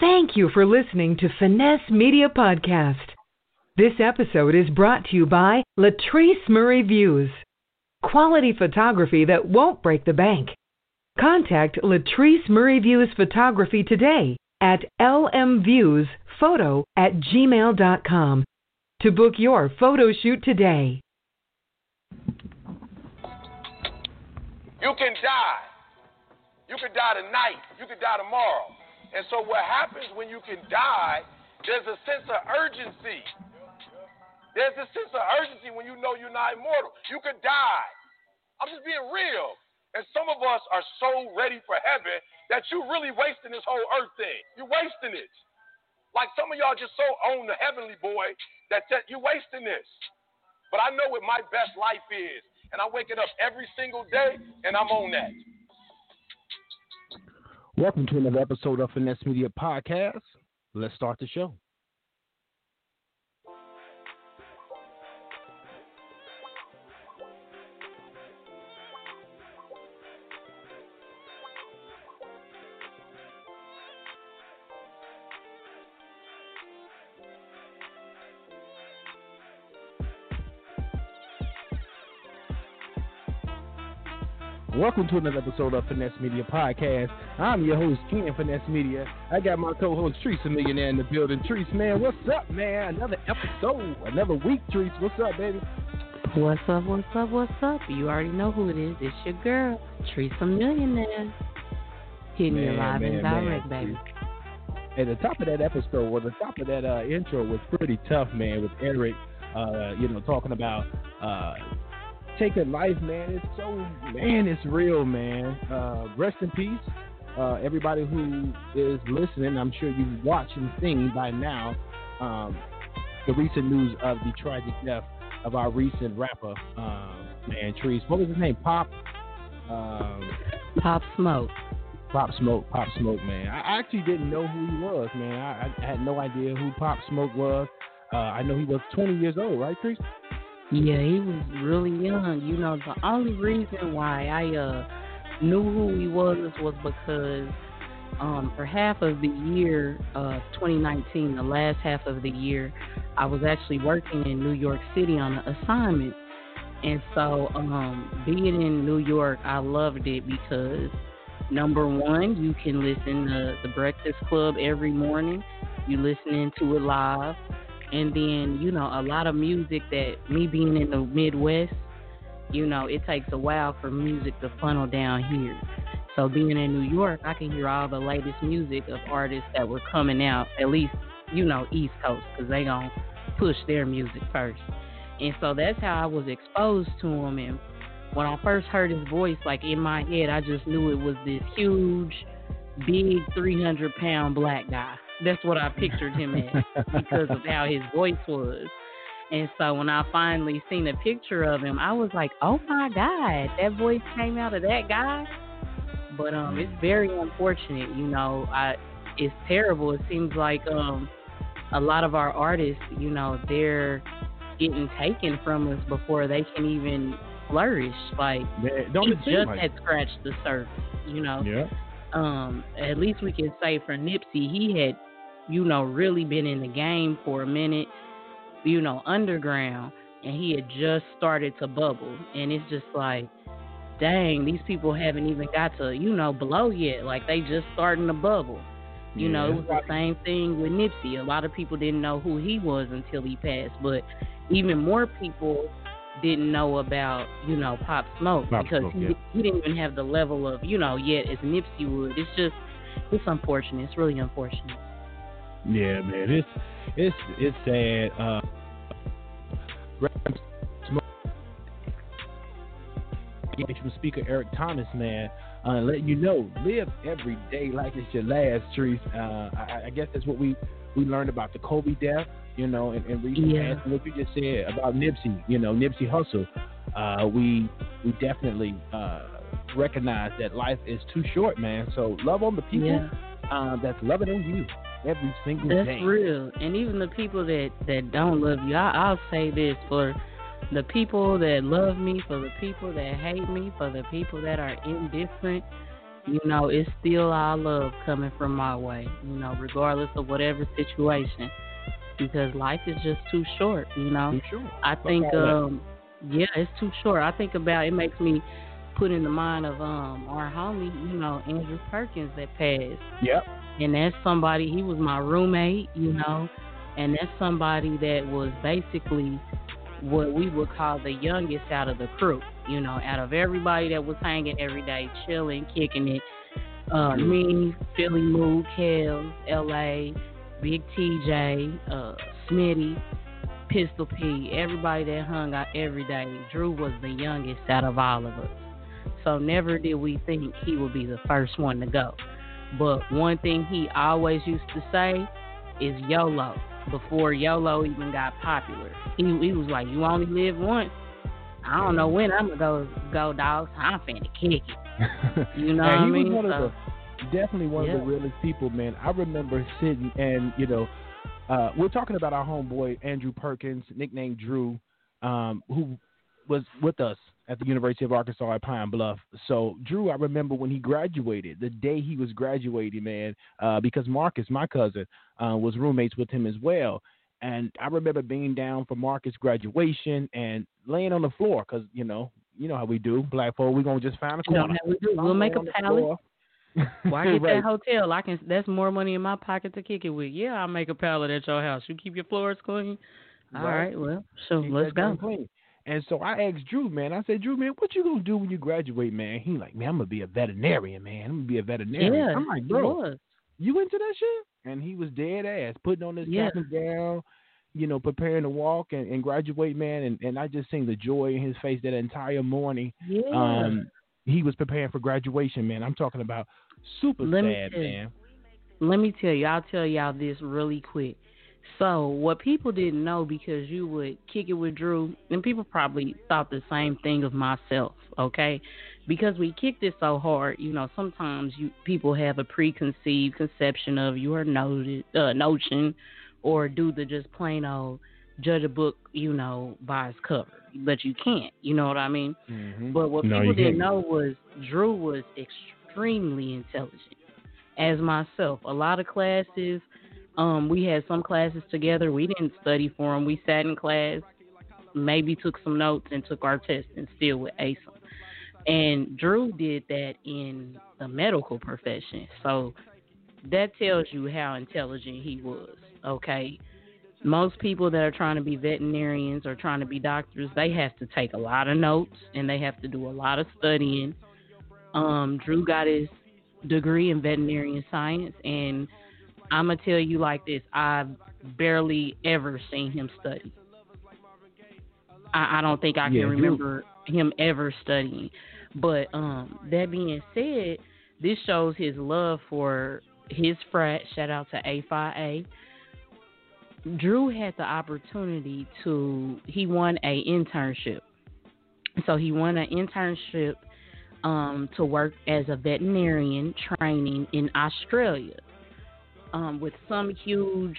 Thank you for listening to Finesse Media Podcast. This episode is brought to you by Latrice Murray Views. Quality photography that won't break the bank. Contact Latrice Murray Views Photography today at lmviewsphoto at gmail.com to book your photo shoot today. You can die. You could die tonight. You could die tomorrow. And so what happens when you can die, there's a sense of urgency. There's a sense of urgency when you know you're not immortal. You could die. I'm just being real. And some of us are so ready for heaven that you're really wasting this whole earth thing. You're wasting it. Like some of y'all just so own the heavenly boy that, that you're wasting this. But I know what my best life is. And I'm waking up every single day and I'm on that. Welcome to another episode of Finesse Media Podcast. Let's start the show. Welcome to another episode of Finesse Media Podcast. I'm your host, Ken Finesse Media. I got my co-host, a Millionaire in the building. Teresa, man, what's up, man? Another episode, another week, Teresa. What's up, baby? What's up, what's up, what's up? You already know who it is. It's your girl, Teresa Millionaire. Hitting you live man, and direct, man. baby. At the top of that episode, or the top of that uh, intro was pretty tough, man, with Eric, uh, you know, talking about uh, taking life, man. It's so, man, it's real, man. Uh, rest in peace. Uh, everybody who is listening, I'm sure you've watched and seen by now um, the recent news of the tragic death of our recent rapper, um, man, Trees. What was his name? Pop? Um, Pop Smoke. Pop Smoke, Pop Smoke, man. I actually didn't know who he was, man. I, I had no idea who Pop Smoke was. Uh, I know he was 20 years old, right, Chris? Yeah, he was really young. You know, the only reason why I uh knew who he was was because um for half of the year uh 2019, the last half of the year, I was actually working in New York City on an assignment. And so um being in New York, I loved it because number one, you can listen to the Breakfast Club every morning. You listening to it live and then you know a lot of music that me being in the midwest you know it takes a while for music to funnel down here. So being in new york i can hear all the latest music of artists that were coming out at least you know east coast because they gonna push their music first. And so that's how i was exposed to him and when i first heard his voice like in my head i just knew it was this huge big 300 pound black guy that's what I pictured him as because of how his voice was. And so when I finally seen a picture of him, I was like, "Oh my God, that voice came out of that guy." But um, it's very unfortunate, you know. I it's terrible. It seems like um, a lot of our artists, you know, they're getting taken from us before they can even flourish. Like Man, don't just like- had scratched the surface, you know Yeah. Um, at least we can say for Nipsey, he had, you know, really been in the game for a minute, you know, underground, and he had just started to bubble. And it's just like, dang, these people haven't even got to, you know, blow yet. Like they just starting to bubble. You know, it was the same thing with Nipsey. A lot of people didn't know who he was until he passed, but even more people didn't know about, you know, Pop Smoke Pop because Smoke, he, yeah. he didn't even have the level of, you know, yet as Nipsey would. It's just, it's unfortunate. It's really unfortunate. Yeah, man, it's it's it's sad. Uh, from Speaker Eric Thomas, man, uh, letting you know, live every day like it's your last, Trees. Uh, I, I guess that's what we we learned about the Kobe death, you know, and, and recent Yeah. past, what you just said about Nipsey, you know, Nipsey Hussle. Uh, we we definitely uh, recognize that life is too short, man. So love on the people Yeah. uh, that's loving on you every single That's day. real. And even the people that that don't love you, I, I'll say this for the people that love me, for the people that hate me, for the people that are indifferent. You know, it's still all love coming from my way, you know, regardless of whatever situation. Because life is just too short, you know. Short. I think um yeah, it's too short. I think about it makes me put in the mind of um our homie, you know, Andrew Perkins that passed. Yep. And that's somebody he was my roommate, you know, and that's somebody that was basically what we would call the youngest out of the crew. You know, out of everybody that was hanging every day, chilling, kicking it. Uh, me, Philli Moo, Kels, L.A., Big TJ, uh, Smitty, Pistol P, everybody that hung out every day. Drew was the youngest out of all of us. So never did we think he would be the first one to go. But one thing he always used to say is YOLO before YOLO even got popular. He, he was like, You only live once. I don't know when I'm gonna go go dogs. I'm finna kick it. You know what I he mean? was one So- of the, definitely one Yeah. of the realest people, man. I remember sitting and you know, uh, we're talking about our homeboy Andrew Perkins, nicknamed Drew, um, who was with us at the University of Arkansas at Pine Bluff. So Drew, I remember when he graduated, the day he was graduating, man, uh, because Marcus, my cousin, uh, was roommates with him as well. And I remember being down for Marcus' graduation and laying on the floor because you know, you know how we do, black folk. We're gonna just find a You know corner. we do. We'll make a laying on the pallet. Why get Right. that hotel? I can. That's more money in my pocket to kick it with. Yeah, I'll make a pallet at your house. You keep your floors clean. All Right. right. Well, so Keep let's go. Clean. And so I asked Drew, man. I said, Drew, man, what you gonna do when you graduate, man? He like, man, I'm gonna be a veterinarian, man. I'm gonna be a veterinarian. Yeah, I'm like, bro. You into that shit? And he was dead ass, putting on his Yeah. gown, you know, preparing to walk and, and graduate, man. And, and I just seen the joy in his face that entire morning. Yeah. Um, he was preparing for graduation, man. I'm talking about super Let sad, man. Let me tell you. I'll tell y'all this really quick. So what people didn't know because you would kick it with Drew, and people probably thought the same thing of myself. Okay, because we kicked it so hard. You know, sometimes you people have a preconceived conception of your noted uh, notion, or do the just plain old judge a book, you know, by its cover. But you can't. You know what I mean? Mhm. But what No, people didn't know was Drew was extremely intelligent. As myself, a lot of classes, um, we had some classes together. We didn't study for them. We sat in class, maybe took some notes and took our test, and still would ace them. And Drew did that in the medical profession, so that tells you how intelligent he was. Okay, most people that are trying to be veterinarians or trying to be doctors, they have to take a lot of notes and they have to do a lot of studying. Um, Drew got his degree in veterinarian science, and I'm gonna tell you like this: I've barely ever seen him study. I, I don't think I can Yeah, Drew- remember him ever studying. But um, that being said, this shows his love for his frat. Shout out to A Phi A. Drew had the opportunity to he won a internship. So he won an internship um, to work as a veterinarian training in Australia um, with some huge,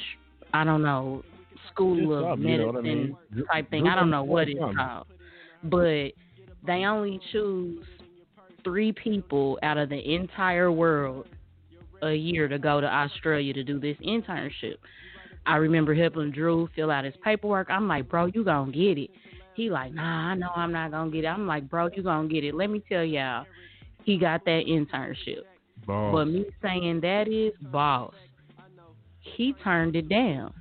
I don't know, school Just of something, you know medicine I mean? Type thing. I don't know what it's called, but they only choose three people out of the entire world a year to go to Australia to do this internship. I remember helping Drew fill out his paperwork. I'm like, bro, you gonna get it. He like, nah, I know I'm not gonna get it. I'm like, bro, you gonna get it. Let me tell y'all, he got that internship. Boss. But me saying that is boss. He turned it down.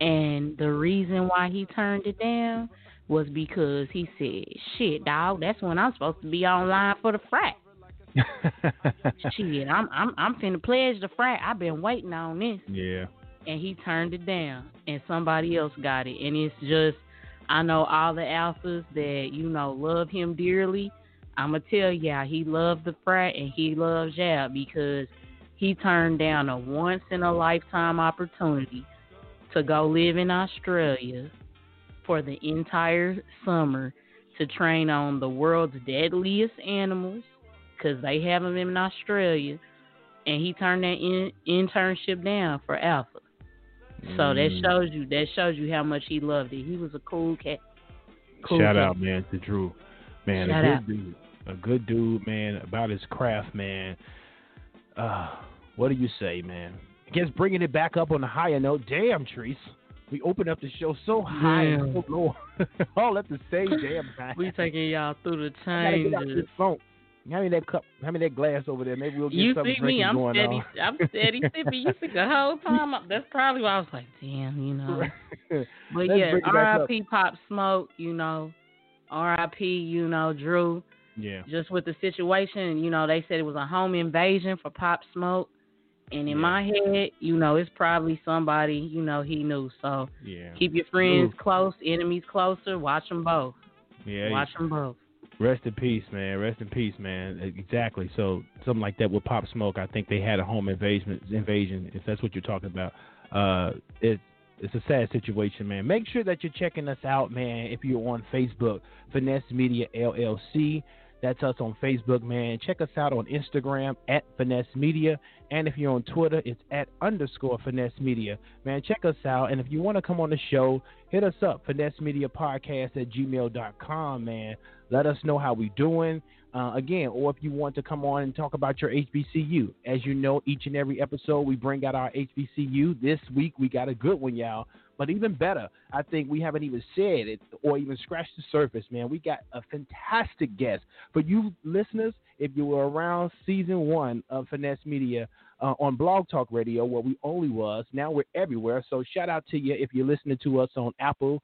And the reason why he turned it down was because he said, Shit, dog, that's when I'm supposed to be online for the frat. Shit, I'm I'm I'm finna pledge the frat. I've been waiting on this yeah. and he turned it down and somebody else got it and it's just I know all the alphas that you know love him dearly. I'ma tell y'all he loved the frat and he loves y'all because he turned down a once in a lifetime opportunity to go live in Australia for the entire summer to train on the world's deadliest animals because they have them in Australia and he turned that in, internship down for Alpha. So that Mm. shows you that shows you how much he loved it. He was a cool cat. Cool Shout cat. out, man, to Drew. Man, Shout a good out. dude. a good dude, man, about his craft, man. Uh, what do you say, man? I guess bringing it back up on a higher note. Damn, Treese. We opened up the show so high and so low, all at the same damn time. We taking y'all through the changes. Hand me that cup. Hand me that glass over there. Maybe we'll get you something see me, I'm going steady, on. I'm steady sipping. You see the whole time. That's probably why I was like, damn, you know. But Let's yeah, bring it back up. R.I.P. Pop Smoke. You know, R.I.P. You know Drew. Yeah. Just with the situation, you know, they said it was a home invasion for Pop Smoke. And in Yeah. my head, you know, it's probably somebody, you know, he knew. So Yeah. keep your friends Ooh. close, enemies closer. Watch them both. Yeah. Watch them both. Rest in peace, man. Rest in peace, man. Exactly. So something like that with Pop Smoke, I think they had a home invasion. Invasion, if that's what you're talking about. Uh, it it's a sad situation, man. Make sure that you're checking us out, man. If you're on Facebook, Finesse Media LLC. That's us on Facebook, man. Check us out on Instagram at Finesse Media. And if you're on Twitter, it's at underscore Finesse Media. Man, check us out. And if you want to come on the show, hit us up, Finesse Media Podcast at gmail.com, man. Let us know how we doing. Uh, again, or if you want to come on and talk about your HBCU. As you know, each and every episode we bring out our HBCU. This week we got a good one, y'all. But even better, I think we haven't even said it or even scratched the surface, man. We got a fantastic guest. For you listeners, if you were around season one of Finesse Media uh, on Blog Talk Radio, where we only was, now we're everywhere. So shout out to you if you're listening to us on Apple,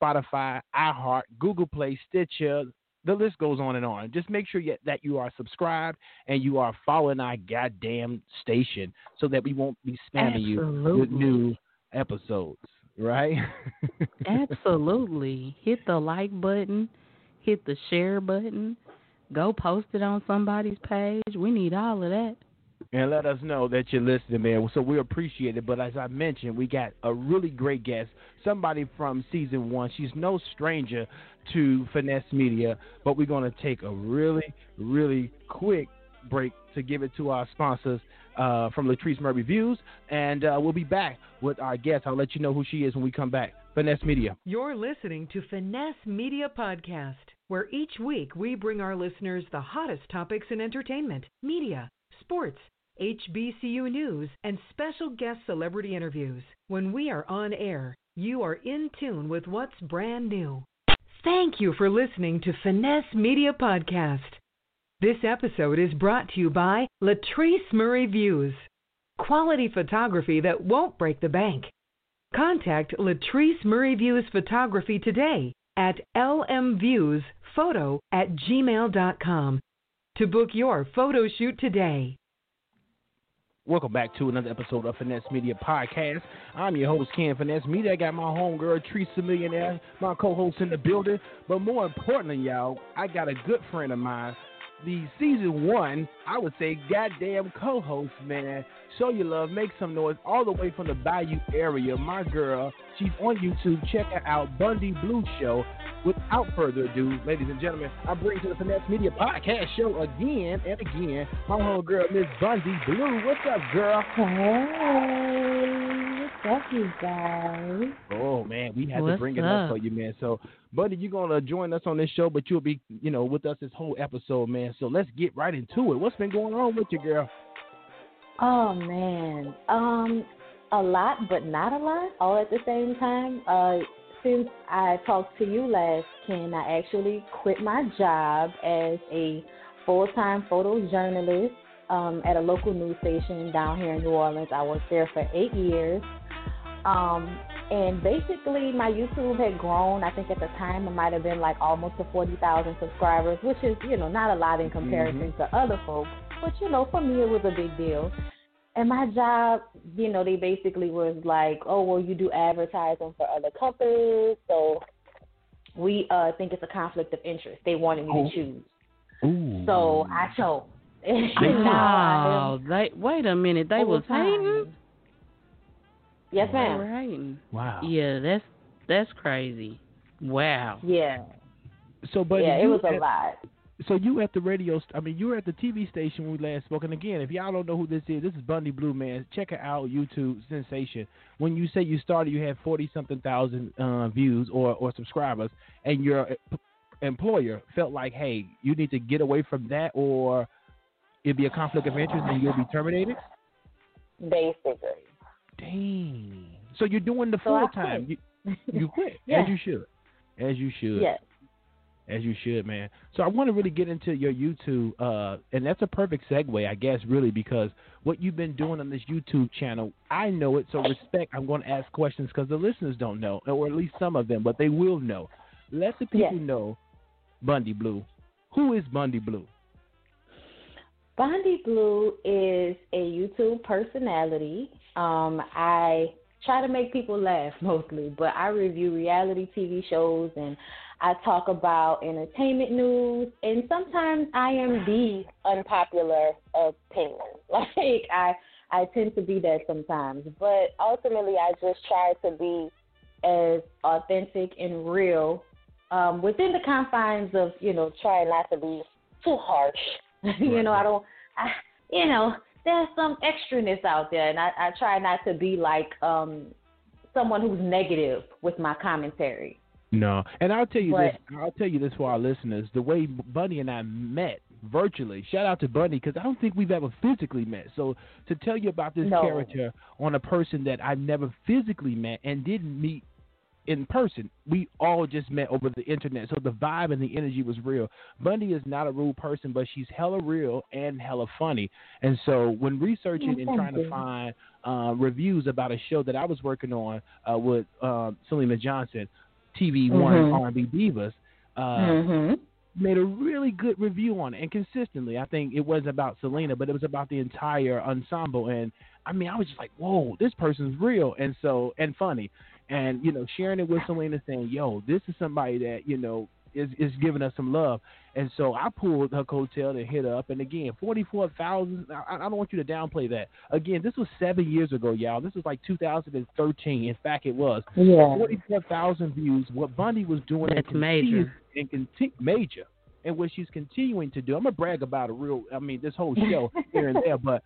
Spotify, iHeart, Google Play, Stitcher. The list goes on and on. Just make sure that you are subscribed and you are following our goddamn station so that we won't be spamming you with new episodes, right? Absolutely. Hit the like button, hit the share button, go post it on somebody's page. We need all of that. and let us know that you're listening, man. So we appreciate it. But as I mentioned, we got a really great guest, somebody from season one. She's no stranger to Finesse Media, but we're going to take a really, really quick break to give it to our sponsors uh, from Latrice Murray Views, and uh, we'll be back with our guest. I'll let you know who she is when we come back. Finesse Media. You're listening to Finesse Media Podcast, where each week we bring our listeners the hottest topics in entertainment, media, sports, HBCU news, and special guest celebrity interviews. When we are on air, you are in tune with what's brand new. Thank you for listening to Finesse Media Podcast. This episode is brought to you by Latrice Murray Views, quality photography that won't break the bank. Contact Latrice Murray Views Photography today at lmviewsphoto at gmail.com to book your photo shoot today. Welcome back to another episode of Finesse Media Podcast. I'm your host, Ken Finesse Media. I got my homegirl, Triceamillionaire, my co-host in the building. But more importantly, y'all, I got a good friend of mine, the season one, I would say, goddamn co-host, man. Show your love, make some noise, all the way from the Bayou area. My girl, she's on YouTube. Check her out, Bondy Blue Show. Without further ado, ladies and gentlemen, I bring to the Finesse Media Podcast show again and again my homegirl, Miss Bondy Blue. What's up, girl? Hey, what's up, you guys? Oh man, we had to What's bring it up up? for you, man. So, buddy, you're gonna join us on this show, but you'll be, you know, with us this whole episode, man. So let's get right into it. What's been going on with you, girl? Oh man, um, a lot, but not a lot, all at the same time. Uh, since I talked to you last, Ken, I actually quit my job as a full-time photojournalist um, at a local news station down here in New Orleans. I worked there for eight years. Um, and basically, my YouTube had grown. I think at the time it might have been like almost to 40,000 subscribers, which is, you know, not a lot in comparison to other folks. But, you know, for me, it was a big deal. And my job, you know, they basically was like, oh, well, you do advertising for other companies. So we uh, think it's a conflict of interest. They wanted me Oh. to choose. Ooh. So I chose. And now I am Wow. They wait a minute. They was hating. Yes, They ma'am. were hating. wow. Yeah, that's that's crazy. Wow. Yeah. So, but yeah, it was a lot. So you at the radio? st- I mean, you were at the TV station when we last spoke. And again, if y'all don't know who this is, this is Bondy Blue Man. Check her out, YouTube sensation. When you say you started, you had forty something thousand uh, views or or subscribers, and you're p- employer felt like, hey, you need to get away from that, or it'd be a conflict of interest and you'll be terminated? Basically. Dang. So you're doing the So full time. You, you quit Yeah. as you should, as you should. Yes. As you should, man. So I want to really get into your YouTube, uh, and that's a perfect segue, I guess, really, because what you've been doing on this YouTube channel, I know it. So respect. I'm going to ask questions because the listeners don't know, or at least some of them, but they will know. Let the people Yes. know Bondy Blue. Who is Bondy Blue? Bondy Blue is a YouTube personality. Um, I try to make people laugh mostly, but I review reality TV shows and I talk about entertainment news, and sometimes I am the unpopular opinion. Like I, I tend to be that sometimes, but ultimately I just try to be as authentic and real um, within the confines of you know trying not to be too harsh. you know. I don't, I, you know, there's some extraness out there, and I, I try not to be like um someone who's negative with my commentary. No, and I'll tell you But- this. I'll tell you this for our listeners. The way Bondy and I met virtually. Shout out to Bondy because I don't think we've ever physically met. So to tell you about this No. character on a person that I've never physically met and didn't meet in person, we all just met over the internet. So the vibe and the energy was real. Bondy is not a rude person, but she's hella real and hella funny. And so when researching and trying to find uh, reviews about a show that I was working on uh, with uh, Syleena Johnson, TV One Mhm. R&B Divas, uh, mm-hmm. made a really good review on it, and consistently. I think it wasn't about Selena, but it was about the entire ensemble. And I mean, I was just like, "Whoa, this person's real," and so and funny, and you know, sharing it with Syleena, saying, "Yo, this is somebody that you know." Is, is giving us some love, and so I pulled her coattail and hit her up. And again, forty four thousand. I, I don't want you to downplay that. Again, this was seven years ago, y'all. This was like 2013. In fact, it was Yeah. 44,000 views. What Bondy was doing That's and major. And conti- major, and what she's continuing to do. I'm gonna brag about a real. I mean, this whole show here and there, but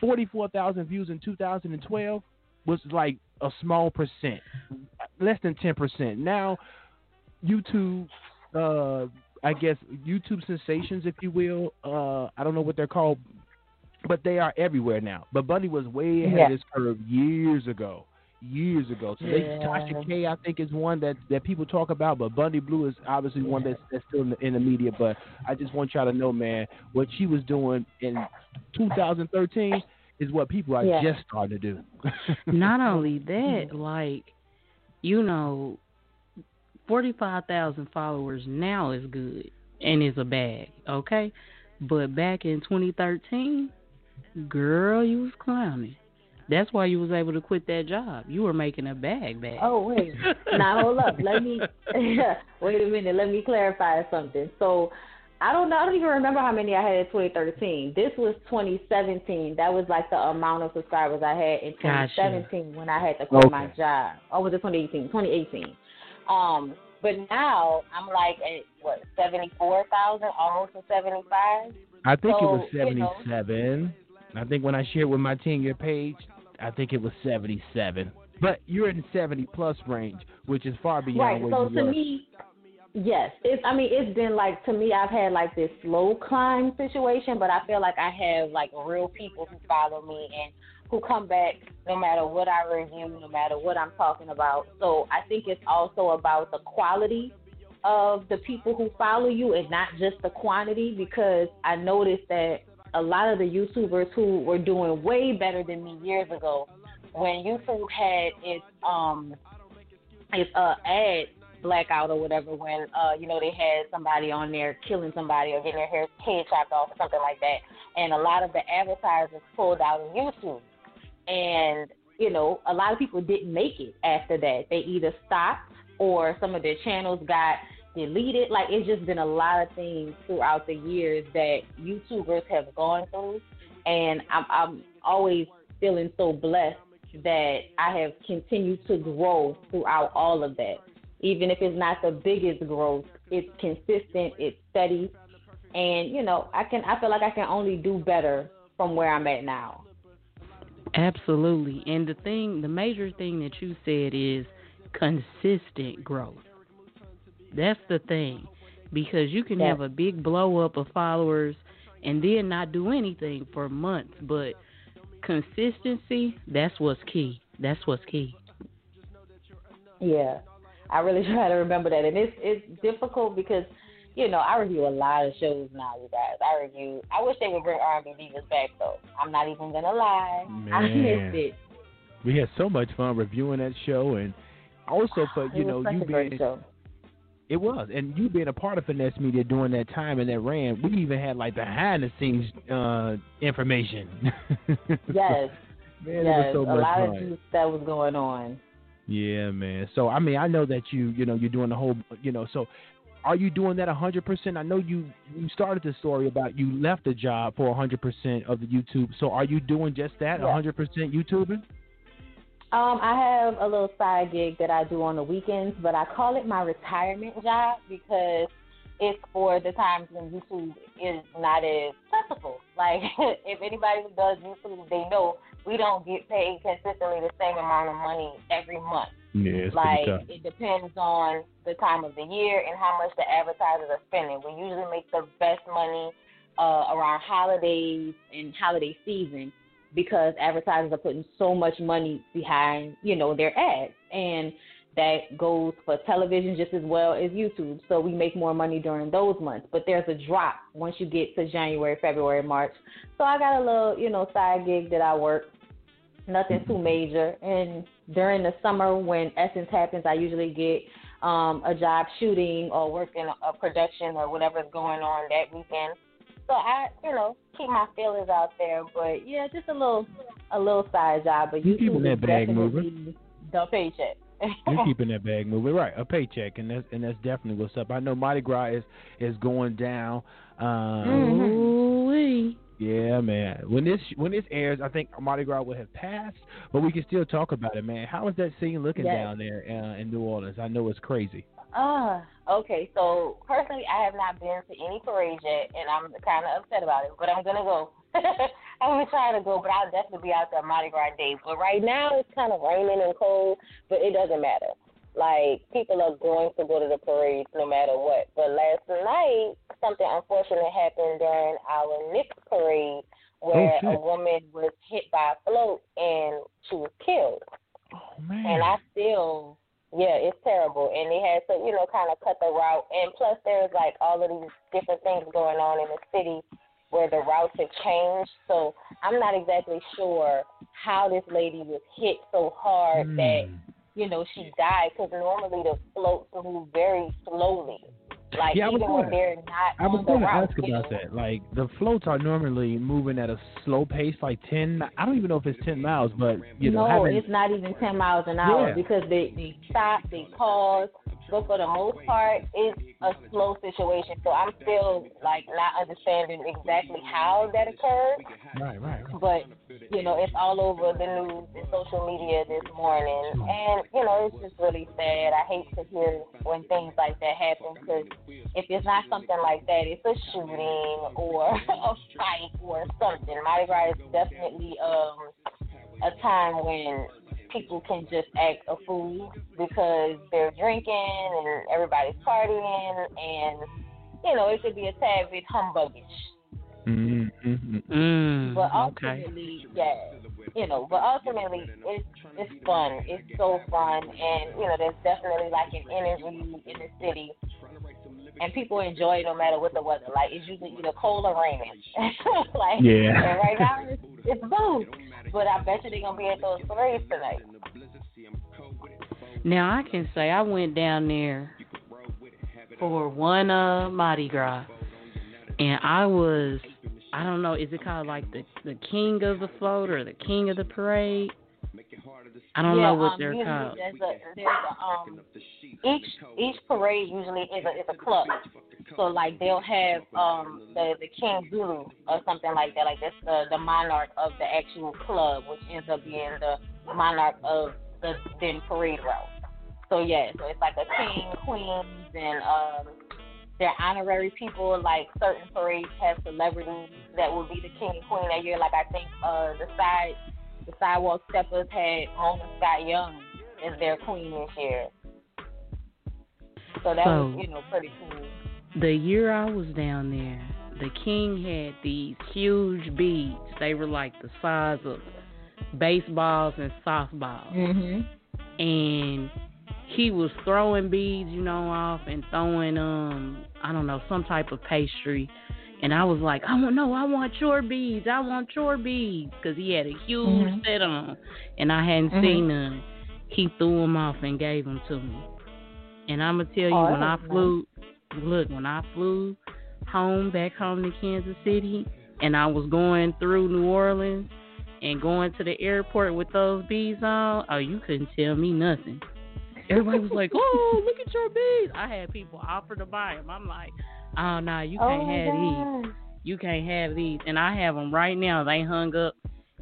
44,000 views in 2012 was like a small percent, less than 10 percent. Now, YouTube, uh, I guess YouTube sensations, if you will. Uh, I don't know what they're called, but they are everywhere now. But Bondy was way ahead Yeah. of this curve years ago. Years ago, so they, Yeah. Tasha K, I think, is one that that people talk about, but Bondy Blue is obviously one that's that's still in the, in the media. But I just want y'all to know, man, what she was doing in 2013 is what people are Yeah. just starting to do. Not only that, like, you know, 45,000 followers now is good and is a bag, okay? But back in 2013, girl, you was clowning. That's why you was able to quit that job. You were making a bag back. Oh wait, now hold up. Let me wait a minute. Let me clarify something. So, I don't know. I don't even remember how many I had in 2013. This was 2017. That was like the amount of subscribers I had in Gotcha. 2017 when I had to quit my job. Or was it 2018? 2018. Um, but now I'm like at what 74,000, almost to 75. I think it was So, you know. 77. I think when I shared with my 10 year page, I think it was 77. But you're in 70 plus range, which is far beyond Right. where So you to were. me, yes. It's. I mean, it's been like to me. I've had like this slow climb situation, but I feel like I have like real people who follow me and who come back no matter what I review, no matter what I'm talking about. So I think it's also about the quality of the people who follow you and not just the quantity because I noticed that a lot of the YouTubers who were doing way better than me years ago when YouTube had its um its uh ad blackout or whatever when uh you know they had somebody on there killing somebody or getting their hair head chopped off or something like that. And a lot of the advertisers pulled out of YouTube. And you know a lot of people didn't make it after that. They either stopped or some of their channels got deleted like it's just been a lot of things throughout the years that YouTubers have gone through and I'm I'm always feeling so blessed that I have continued to grow throughout all of that. Even if it's not the biggest growth, it's consistent, it's steady, and you know, I can I feel like I can only do better from where I'm at now. Absolutely. And the thing, the major thing that you said is consistent growth. That's the thing. because you can have a big blow up of followers and then not do anything for months. But consistency, that's what's key. That's what's key. Yeah, I really try to remember that, and it's it's difficult because you know I review a lot of shows now, you guys. I review. I wish they would bring R&B divas back though. I'm not even gonna lie, Man. I missed it. We had so much fun reviewing that show, and also for you know you a being show. It was, and you being a part of Finesse Media during that time and that ran, we even had like behind the scenes uh, information. Yes, man, yes, was so a lot fun. of juice that was going on. Yeah, man. So I mean, I know that you, you know, you're doing the whole, you know. So, are you doing that 100%? I know you you started the story about you left the job for 100% of the YouTube. So, are you doing just that, Yeah. 100% YouTubing? Um, I have a little side gig that I do on the weekends, but I call it my retirement job because it's for the times when YouTube is not as plentiful. Like, if anybody who does YouTube, they know we don't get paid consistently the same amount of money every month. Yeah, like, it depends on the time of the year and how much the advertisers are spending. We usually make the best money uh, around holidays and holiday season because advertisers are putting so much money behind, you know, their ads. And that goes for television just as well as YouTube. So we make more money during those months. But there's a drop once you get to January, February, March. So I got a little, you know, side gig that I work. Nothing too major. And during the summer when Essence happens, I usually get um, a job shooting or working a production or whatever's going on that weekend. So I, you know, keep my feelings out there. But yeah, just a little, a little side job. But You keeping that bag definitely the paycheck. You're keeping that bag moving, right? A paycheck, and that's and that's definitely what's up. I know Mardi Gras is is going down. Um, Mhm. Ooh-wee. Yeah, man. When this when this airs, I think Mardi Gras will have passed, but we can still talk about it, man. How is that scene looking Yes. down there uh, in New Orleans? I know it's crazy. Ah, okay. So personally, I have not been to any parade yet, and I'm kind of upset about it. But I'm gonna go. I'm gonna try to go, but I'll definitely be out there Mardi Gras Day. But right now, it's kind of raining and cold, but it doesn't matter. Like people are going to go to the parades no matter what. But last night, something unfortunate happened during our Nyx parade, where shit. a woman was hit by a float and she was killed. Oh man. And I still, yeah, it's terrible. And they had to, you know, kind of cut the route. And plus, there's like all of these different things going on in the city where the routes have changed. So I'm not exactly sure how this lady was hit so hard that, Hmm. you know, she died. Because normally the floats move very slowly. Like, Yeah, I was gonna- I was going to ask about that. Like the floats are normally moving at a slow pace, like ten. I don't even know if it's ten miles, but you know, no, having it's not even ten miles an hour Yeah. because they they stop, they pause. But for the most part, it's a slow situation. So I'm still like not understanding exactly how that occurred. right, right, right. But you know, it's all over the news and social media this morning, and you know, it's just really sad. I hate to hear when things like that happen because if it's not something like that, it's a shooting or a fight or something. Mardi Gras is definitely um a time when people can just act a fool because they're drinking and everybody's partying and you know it could be a tad bit humbuggish. Mm-hmm, mm-hmm. Mm, But okay. ultimately, yeah, you know, but ultimately it's it's fun. It's so fun, and you know, there's definitely like an energy in the city, and people enjoy it no matter what the weather. Like it's usually either cold or raining. like Yeah. and right now it's, it's boom. But I bet you they're gonna be at those parades tonight. Now I can say I went down there for one uh Mardi Gras, and I was I don't know is it called like the the king of the float or the king of the parade? I don't yeah, know what um, they're called. There's a, there's a, um, each each parade usually is a is a club. So like they'll have um the the King Zulu or something like that. Like that's the the monarch of the actual club, which ends up being the monarch of the then parade route. So yeah, so it's like a king, queens, and um they're honorary people. Like certain parades have celebrities that will be the king and queen that year. Like I think uh the side the sidewalk steppers had Mona Scott Young as their queen this year. So that was, So- you know, pretty cool. The year I was down there, the king had these huge beads. They were like the size of baseballs and softballs. Mhm. And he was throwing beads, you know, off and throwing um I don't know, some type of pastry. And I was like, I want no, I want your beads. I want your beads because he had a huge Mhm. set on, and I hadn't Mhm. seen none. He threw them off and gave them to me. And I'm gonna tell you, Oh, when I flew, nice. Look, when I flew home back home to Kansas City, and I was going through New Orleans and going to the airport with those bees on, oh, you couldn't tell me nothing. Everybody was like, "Oh, look at your bees!" I had people offer to buy them. I'm like, "Oh no, you oh can't my have these. You can't have these." And I have them right now. They hung up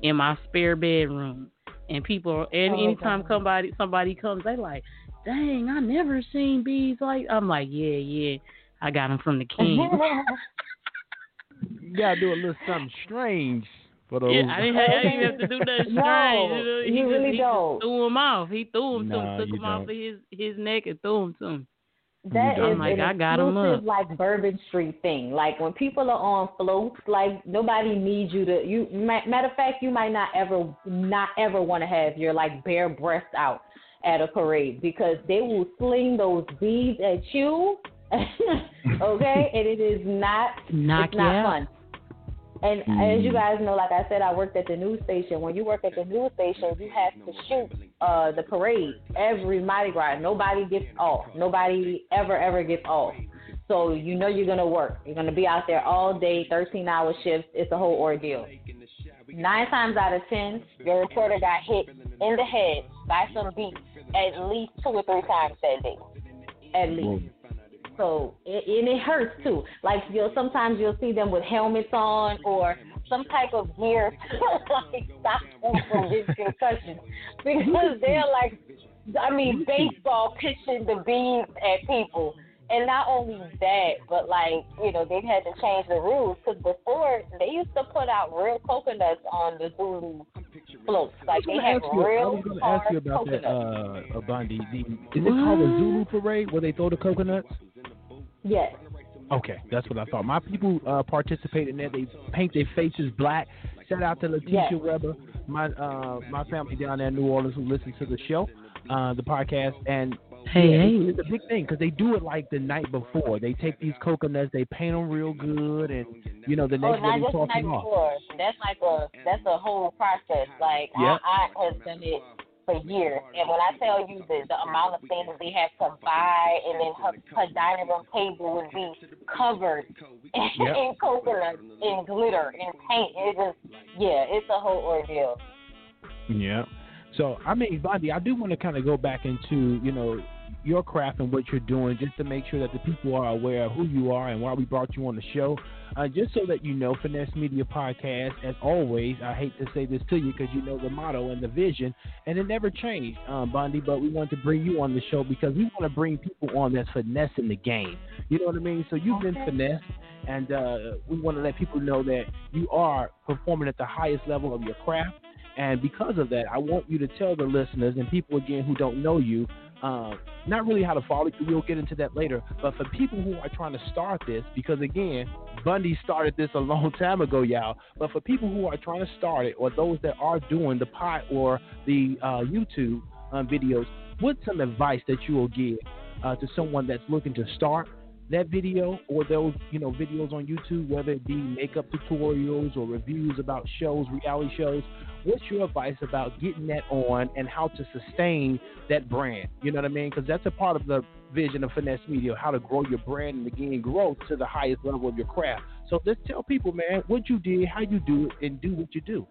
in my spare bedroom. And people, and Oh, anytime God. somebody somebody comes, they like, "Dang, I never seen beads like." I'm like, "Yeah, yeah, I got them from the king." You gotta do a little something strange for those. Yeah, I didn't, have, I didn't even have to do nothing No, strange. you know, he you just, really he don't. Just threw him off. He threw him to him, took you him off don't. of his his neck and threw him to him. That I'm is like, an I got 'em exclusive, up. like Bourbon Street thing. Like when people are on floats, like nobody needs you to. You matter of fact, you might not ever, not ever want to have your like bare breast out at a parade because they will sling those beads at you. okay, and it is not Knock it's not fun. And as you guys know, like I said, I worked at the news station. When you work at the news station, you have to shoot uh, the parade every Mardi Gras. Nobody gets off. Nobody ever, ever gets off. So you know you're gonna work. You're gonna be out there all day, 13 hour shifts. It's a whole ordeal. Nine times out of ten, your reporter got hit in the head by some beats at least two or three times that day. At least. So it, and it hurts too. Like you'll sometimes you'll see them with helmets on or some type of gear to like stop them from getting concussions because they're like, I mean, baseball pitching the beans at people. And not only that, but like you know they've had to change the rules because before they used to put out real coconuts on the Zulu floats. Like they I have was gonna ask you, I was gonna ask you about that, coconuts. uh, uh, Bondy. The, is it called a Zulu parade where they throw the coconuts? yes. Okay, that's what I thought. My people uh, participate in that. They paint their faces black. Shout out to Letitia Yes. Weber, my uh, my family down there in New Orleans who listens to the show, uh, the podcast, and Hey, yeah, hey. it's, it's a big thing because they do it like the night before. They take these coconuts, they paint them real good, and you know the Oh, next day they just the toss them off. That's like a that's a whole process. Like Yep. I, I have done it for years, and when I tell you the the amount of things that they have to buy, and then her, her dining room table would be covered in, Yep. in coconuts, in glitter, and paint. It just yeah, it's a whole ordeal. Yeah. So I mean, Bondy, I do want to kind of go back into you know your craft and what you're doing, just to make sure that the people are aware of who you are and why we brought you on the show. Uh, just so that you know, Finesse Media Podcast, as always, I hate to say this to you because you know the motto and the vision, and it never changed, um, Bondy. But we want to bring you on the show because we want to bring people on that's finessing the game. You know what I mean? So you've been Okay. finessed, and uh, we want to let people know that you are performing at the highest level of your craft. And because of that, I want you to tell the listeners and people again who don't know you, uh, not really how to follow you. We'll get into that later. But for people who are trying to start this, because again, Bondy started this a long time ago, y'all. But for people who are trying to start it, or those that are doing the pot or the uh, YouTube uh, videos, what's some advice that you will give uh, to someone that's looking to start that video or those you know videos on YouTube, whether it be makeup tutorials or reviews about shows, reality shows? What's your advice about getting that on and how to sustain that brand? You know what I mean? Because that's a part of the vision of Finesse Media, how to grow your brand and again grow to the highest level of your craft. So let's tell people, man, what you did, how you do it, and do what you do.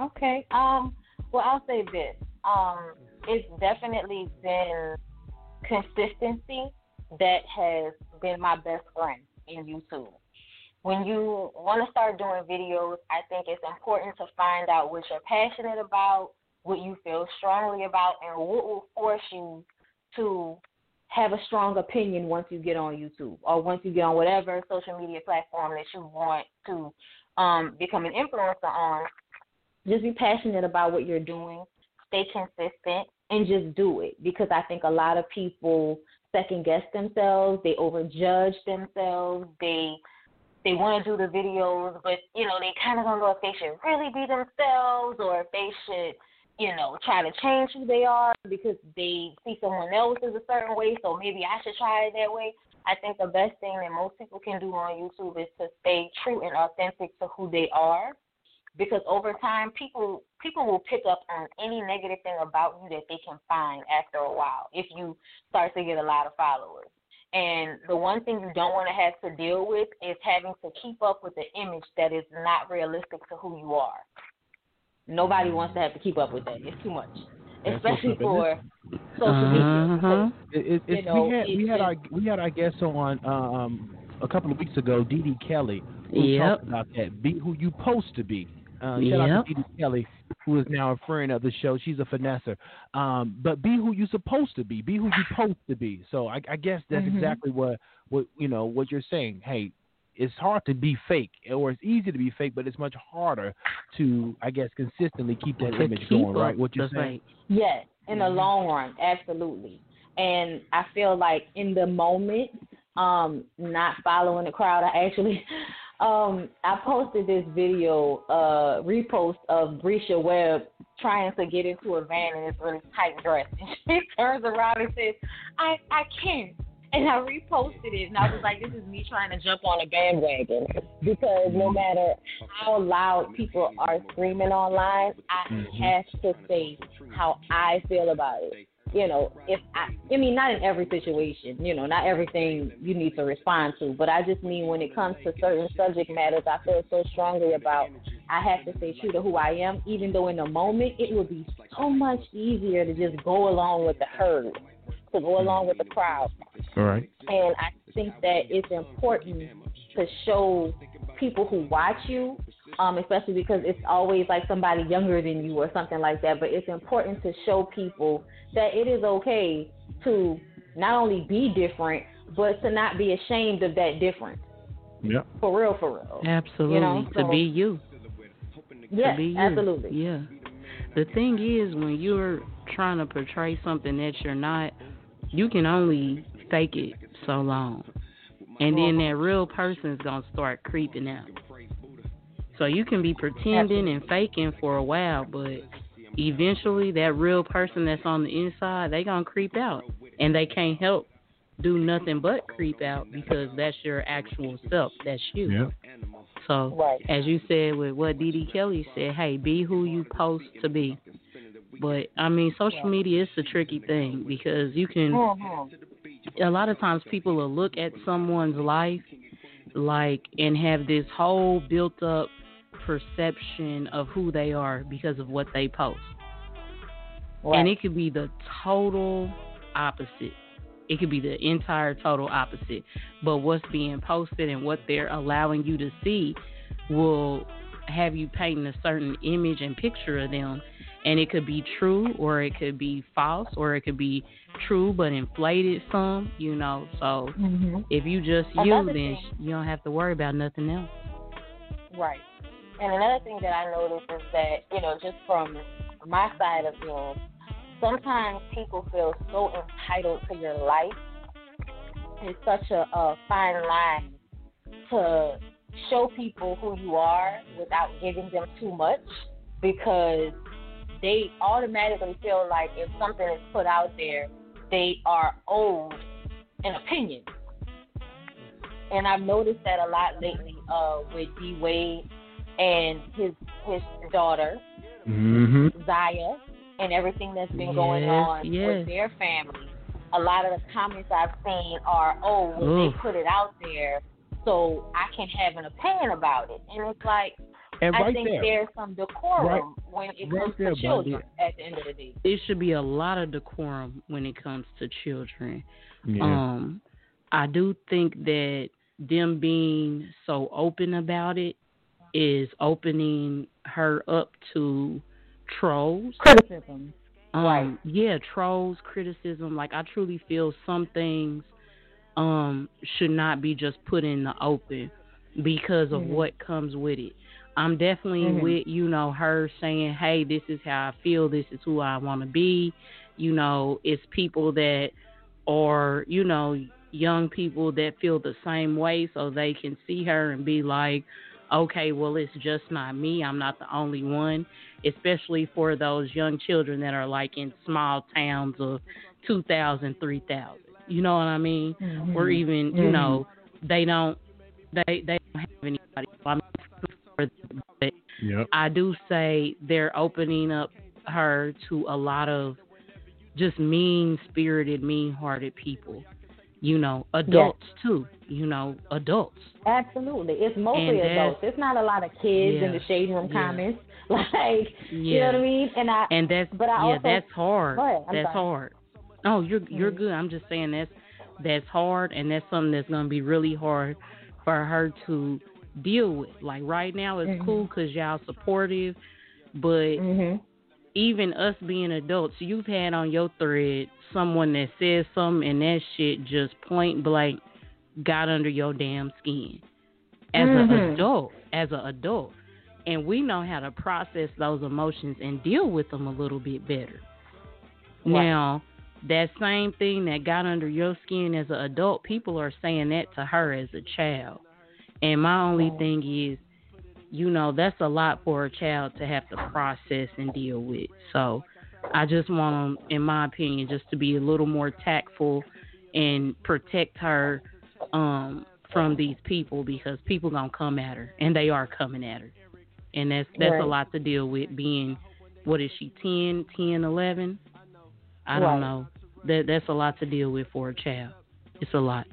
Okay. Um. Well, I'll say this. Um. It's definitely been consistency that has been my best friend in YouTube. When you want to start doing videos, I think it's important to find out what you're passionate about, what you feel strongly about, and what will force you to have a strong opinion once you get on YouTube or once you get on whatever social media platform that you want to um, become an influencer on. Just be passionate about what you're doing, stay consistent, and just do it because I think a lot of people second guess themselves, they overjudge themselves, they they want to do the videos, but you know they kind of don't know if they should really be themselves or if they should, you know, try to change who they are because they see someone else is a certain way, so maybe I should try it that way. I think the best thing that most people can do on YouTube is to stay true and authentic to who they are because over time people people will pick up on any negative thing about you that they can find after a while if you start to get a lot of followers. And the one thing you don't want to have to deal with is having to keep up with an image that is not realistic to who you are. Nobody wants to have to keep up with that. It's too much, especially for social media. Uh-huh. It, it, You know, we had we had our been- we had our guest on um, a couple of weeks ago, Dee Dee Kelly, who Yep. talked about that. Be who you supposed to be. Uh, shout out to Dee Dee Kelly, who is now a friend of the show. She's a finesser. Um, but be who you're supposed to be. Be who you're supposed to be. So I, I guess that's Mhm. exactly what what you know what you're saying. Hey, it's hard to be fake, or it's easy to be fake, but it's much harder to, I guess, consistently keep that To image keep going. up Right? What you're saying? fake. Yes, in the long run, absolutely. And I feel like in the moment, um, not following the crowd, I actually um I posted this video, uh, repost of Brisha Webb trying to get into a van in this really tight dress. And she turns around and says, I I can't and I reposted it and I was like, This is me trying to jump on a bandwagon because no matter how loud people are screaming online, I Mhm. have to say how I feel about it. You know, if I, I mean, not in every situation, you know, not everything you need to respond to, but I just mean when it comes to certain subject matters, I feel so strongly about. I have to stay true to who I am, even though in the moment it would be so much easier to just go along with the herd, to go along with the crowd. All right. And I think that it's important to show people who watch you, um, especially because it's always like somebody younger than you or something like that. But it's important to show people that it is okay to not only be different, but to not be ashamed of that difference. Yeah. For real, for real. Absolutely. You know, to be you. Yes, to be you. absolutely. Yeah. The thing is, when you're trying to portray something that you're not, you can only fake it so long, and then that real person's gonna start creeping out. So you can be pretending and faking for a while, but eventually that real person that's on the inside, they gonna creep out, and they can't help do nothing but creep out because that's your actual self. That's you. Yeah. So, Right. as you said with what Dee Dee Kelly said, hey, be who you post to be. But I mean, social media is a tricky thing because you can. Mhm. A lot of times, people will look at someone's life, like, and have this whole built-up perception of who they are because of what they post, Right. and it could be the total opposite. It could be the entire total opposite. But what's being posted and what they're allowing you to see will have you painting a certain image and picture of them. And it could be true or it could be false or it could be true but inflated some, you know. So Mhm. if you just you, Another then thing- you don't have to worry about nothing else. Right. And another thing that I noticed is that, you know, just from my side of things, sometimes people feel so entitled to your life. It's such a, a fine line to show people who you are without giving them too much because they automatically feel like if something is put out there, they are owed an opinion. And I've noticed that a lot lately uh, with D Wade and his his daughter Mm-hmm. Zaya and everything that's been going on yes. with their family. A lot of the comments I've seen are, "Oh, well, Oof. they put it out there, so I can have an opinion about it." And it's like And I right think there, there's some decorum Right- when it right comes there, to children. buddy. At the end of the day, It should be a lot of decorum when it comes to children. yeah. Um, I do think that them being so open about it is opening her up to trolls. criticism. Um, Right. yeah, trolls, criticism. Like I truly feel some things um should not be just put in the open because of Mhm. what comes with it. I'm definitely Mhm. with you know her saying, "Hey, this is how I feel. This is who I want to be." You know, it's people that or you know young people that feel the same way so they can see her and be like okay well it's just not me i'm not the only one especially for those young children that are like in small towns of 2000 3000 you know what i mean Mm-hmm. or even you Mhm. know they don't they they don't have anybody I mean, but Yep. I do say they're opening up her to a lot of just mean spirited, mean hearted people. You know, adults too. You know, adults. Absolutely. It's mostly adults. It's not a lot of kids in the shade room Yeah. comments. Like Yeah. you know what I mean? And I And that's But I yeah, also- that's hard. Ahead, that's sorry. hard. Oh, you're you're Mhm. good. I'm just saying that's that's hard, and that's something that's gonna be really hard for her to deal with. Like right now, it's Mhm. cool because y'all supportive, but mhm. Even us being adults, you've had on your thread someone that says something and that shit just point blank got under your damn skin. As an Mhm. adult, as an adult. And we know how to process those emotions and deal with them a little bit better. Right. Now, that same thing that got under your skin as an adult, people are saying that to her as a child. And my only thing is, you know, that's a lot for a child to have to process and deal with. So I just want them, in my opinion, just to be a little more tactful and protect her um, from these people because people gonna come at her, and they are coming at her, and that's that's a lot to deal with. Being, what is she, 10, 10, 11? I Right. don't know. That that's a lot to deal with for a child. It's a lot.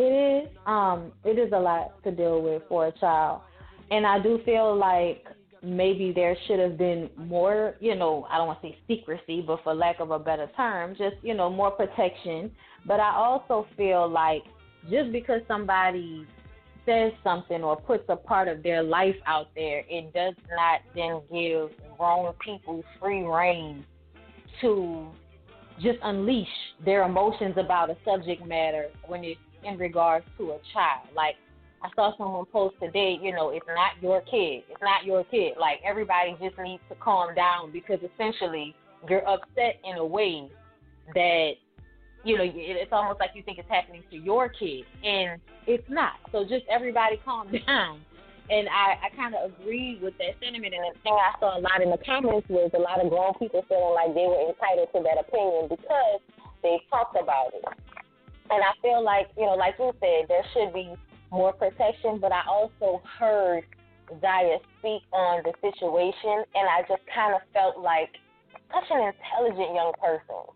It is. Um, it is a lot to deal with for a child, and I do feel like maybe there should have been more. You know, I don't want to say secrecy, but for lack of a better term, just you know more protection. But I also feel like just because somebody says something or puts a part of their life out there, it does not then give grown people free reign to just unleash their emotions about a subject matter when it's in regards to a child. Like I saw someone post today, you know, it's not your kid. It's not your kid. Like everybody just needs to calm down because essentially you're upset in a way that you know, it's almost like you think it's happening to your kid, and it's not. So just everybody calm down. And I, I kind of agree with that sentiment. And the thing I saw a lot in the comments was a lot of grown people feeling like they were entitled to that opinion because they talked about it. And I feel like, you know, like you said, there should be more protection. But I also heard Zaya speak on the situation, and I just kind of felt like such an intelligent young person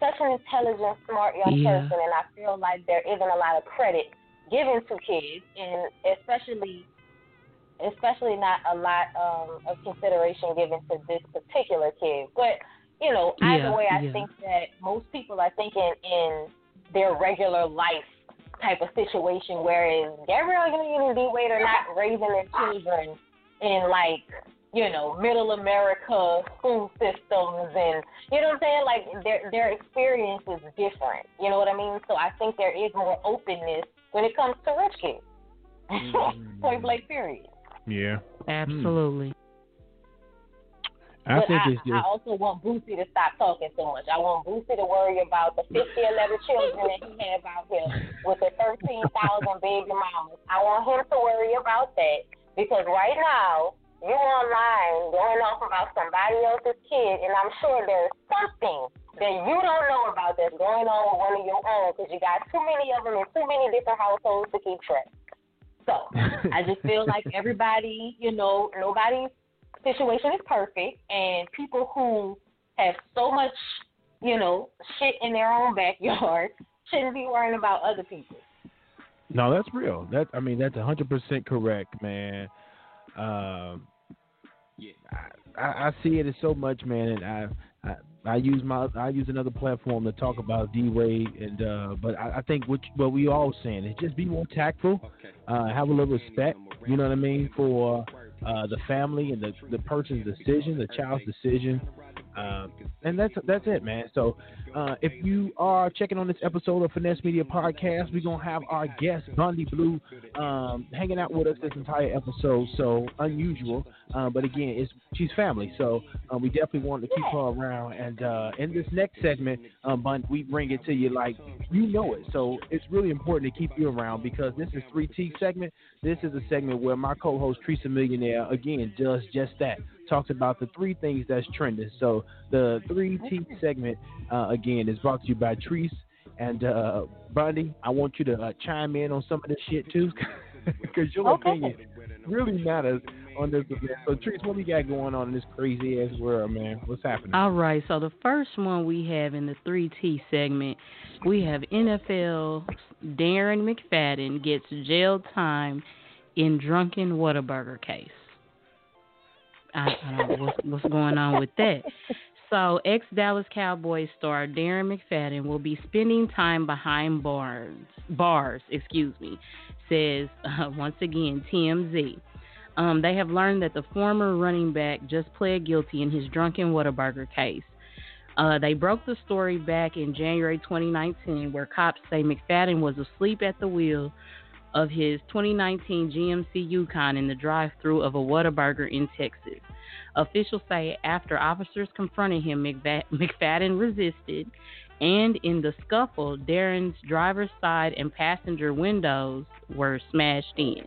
such an intelligent, smart young Yeah. person, and I feel like there isn't a lot of credit given to kids, and especially, especially not a lot um, of consideration given to this particular kid. But you know, either Yeah, way, I yeah. think that most people are thinking in their regular life type of situation, whereas Gabrielle Union and D Wade are not raising their children in like you know, middle America school systems and you know what I'm saying? Like their their experience is different. You know what I mean? So I think there is more openness when it comes to rich kids. Mm. Point blank period. Yeah. Absolutely. I but think I, it's I also want Boosie to stop talking so much. I want Boosie to worry about the 50, 11 children that he have out here with the 13,000 baby mamas. I want him to worry about that because right now you online going off about somebody else's kid, and I'm sure there's something that you don't know about that's going on with one of your own because you got too many of them in too many different households to keep track. So I just feel like everybody, you know, nobody's situation is perfect, and people who have so much, you know, shit in their own backyard shouldn't be worrying about other people. No, that's real. That I mean, that's hundred percent correct, man. Um, yeah, I, I, I see it as so much, man, and I, I I use my I use another platform to talk about D Wade, and uh, but I, I think what what we all saying is just be more tactful, uh, have a little respect. You know what I mean for uh, the family and the the person's decision, the child's decision. Um, and that's that's it, man. So uh, if you are checking on this episode of Finesse Media Podcast, we're gonna have our guest Bondy Blue um, hanging out with us this entire episode. So unusual, uh, but again, it's she's family, so uh, we definitely want to keep her around. And uh, in this next segment, um, Bondy, we bring it to you like you know it. So it's really important to keep you around because this is 3T segment. This is a segment where my co-host Triceamillionaire again does just that talks about the three things that's trending. So the three T segment uh, again is brought to you by Trice and uh, Bondy. I want you to uh, chime in on some of this shit too, because your Okay. opinion really matters on this event. So Trice, what we got going on in this crazy ass world, man? What's happening? All right, so the first one we have in the 3T segment, we have NFL Darren McFadden gets jail time in drunken Whataburger case. I, I don't know what's, what's going on with that. So, ex Dallas Cowboys star Darren McFadden will be spending time behind bars. Bars, excuse me, says uh, once again TMZ. Um, they have learned that the former running back just pled guilty in his drunken Whataburger case. Uh, they broke the story back in January 2019, where cops say McFadden was asleep at the wheel of his 2019 GMC Yukon in the drive-through of a Whataburger in Texas. Officials say after officers confronted him, McFadden resisted, and in the scuffle, Darren's driver's side and passenger windows were smashed in.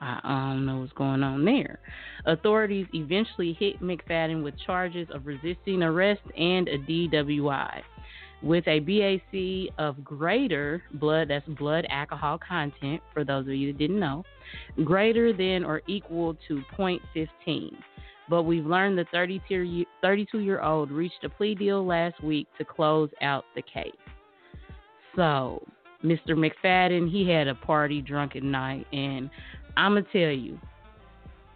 I don't know what's going on there. Authorities eventually hit McFadden with charges of resisting arrest and a DWI. With a BAC of greater blood, that's blood alcohol content, for those of you that didn't know, greater than or equal to 0.15. But we've learned the 32 year old reached a plea deal last week to close out the case. So, Mr. McFadden, he had a party drunken night, and I'm going to tell you,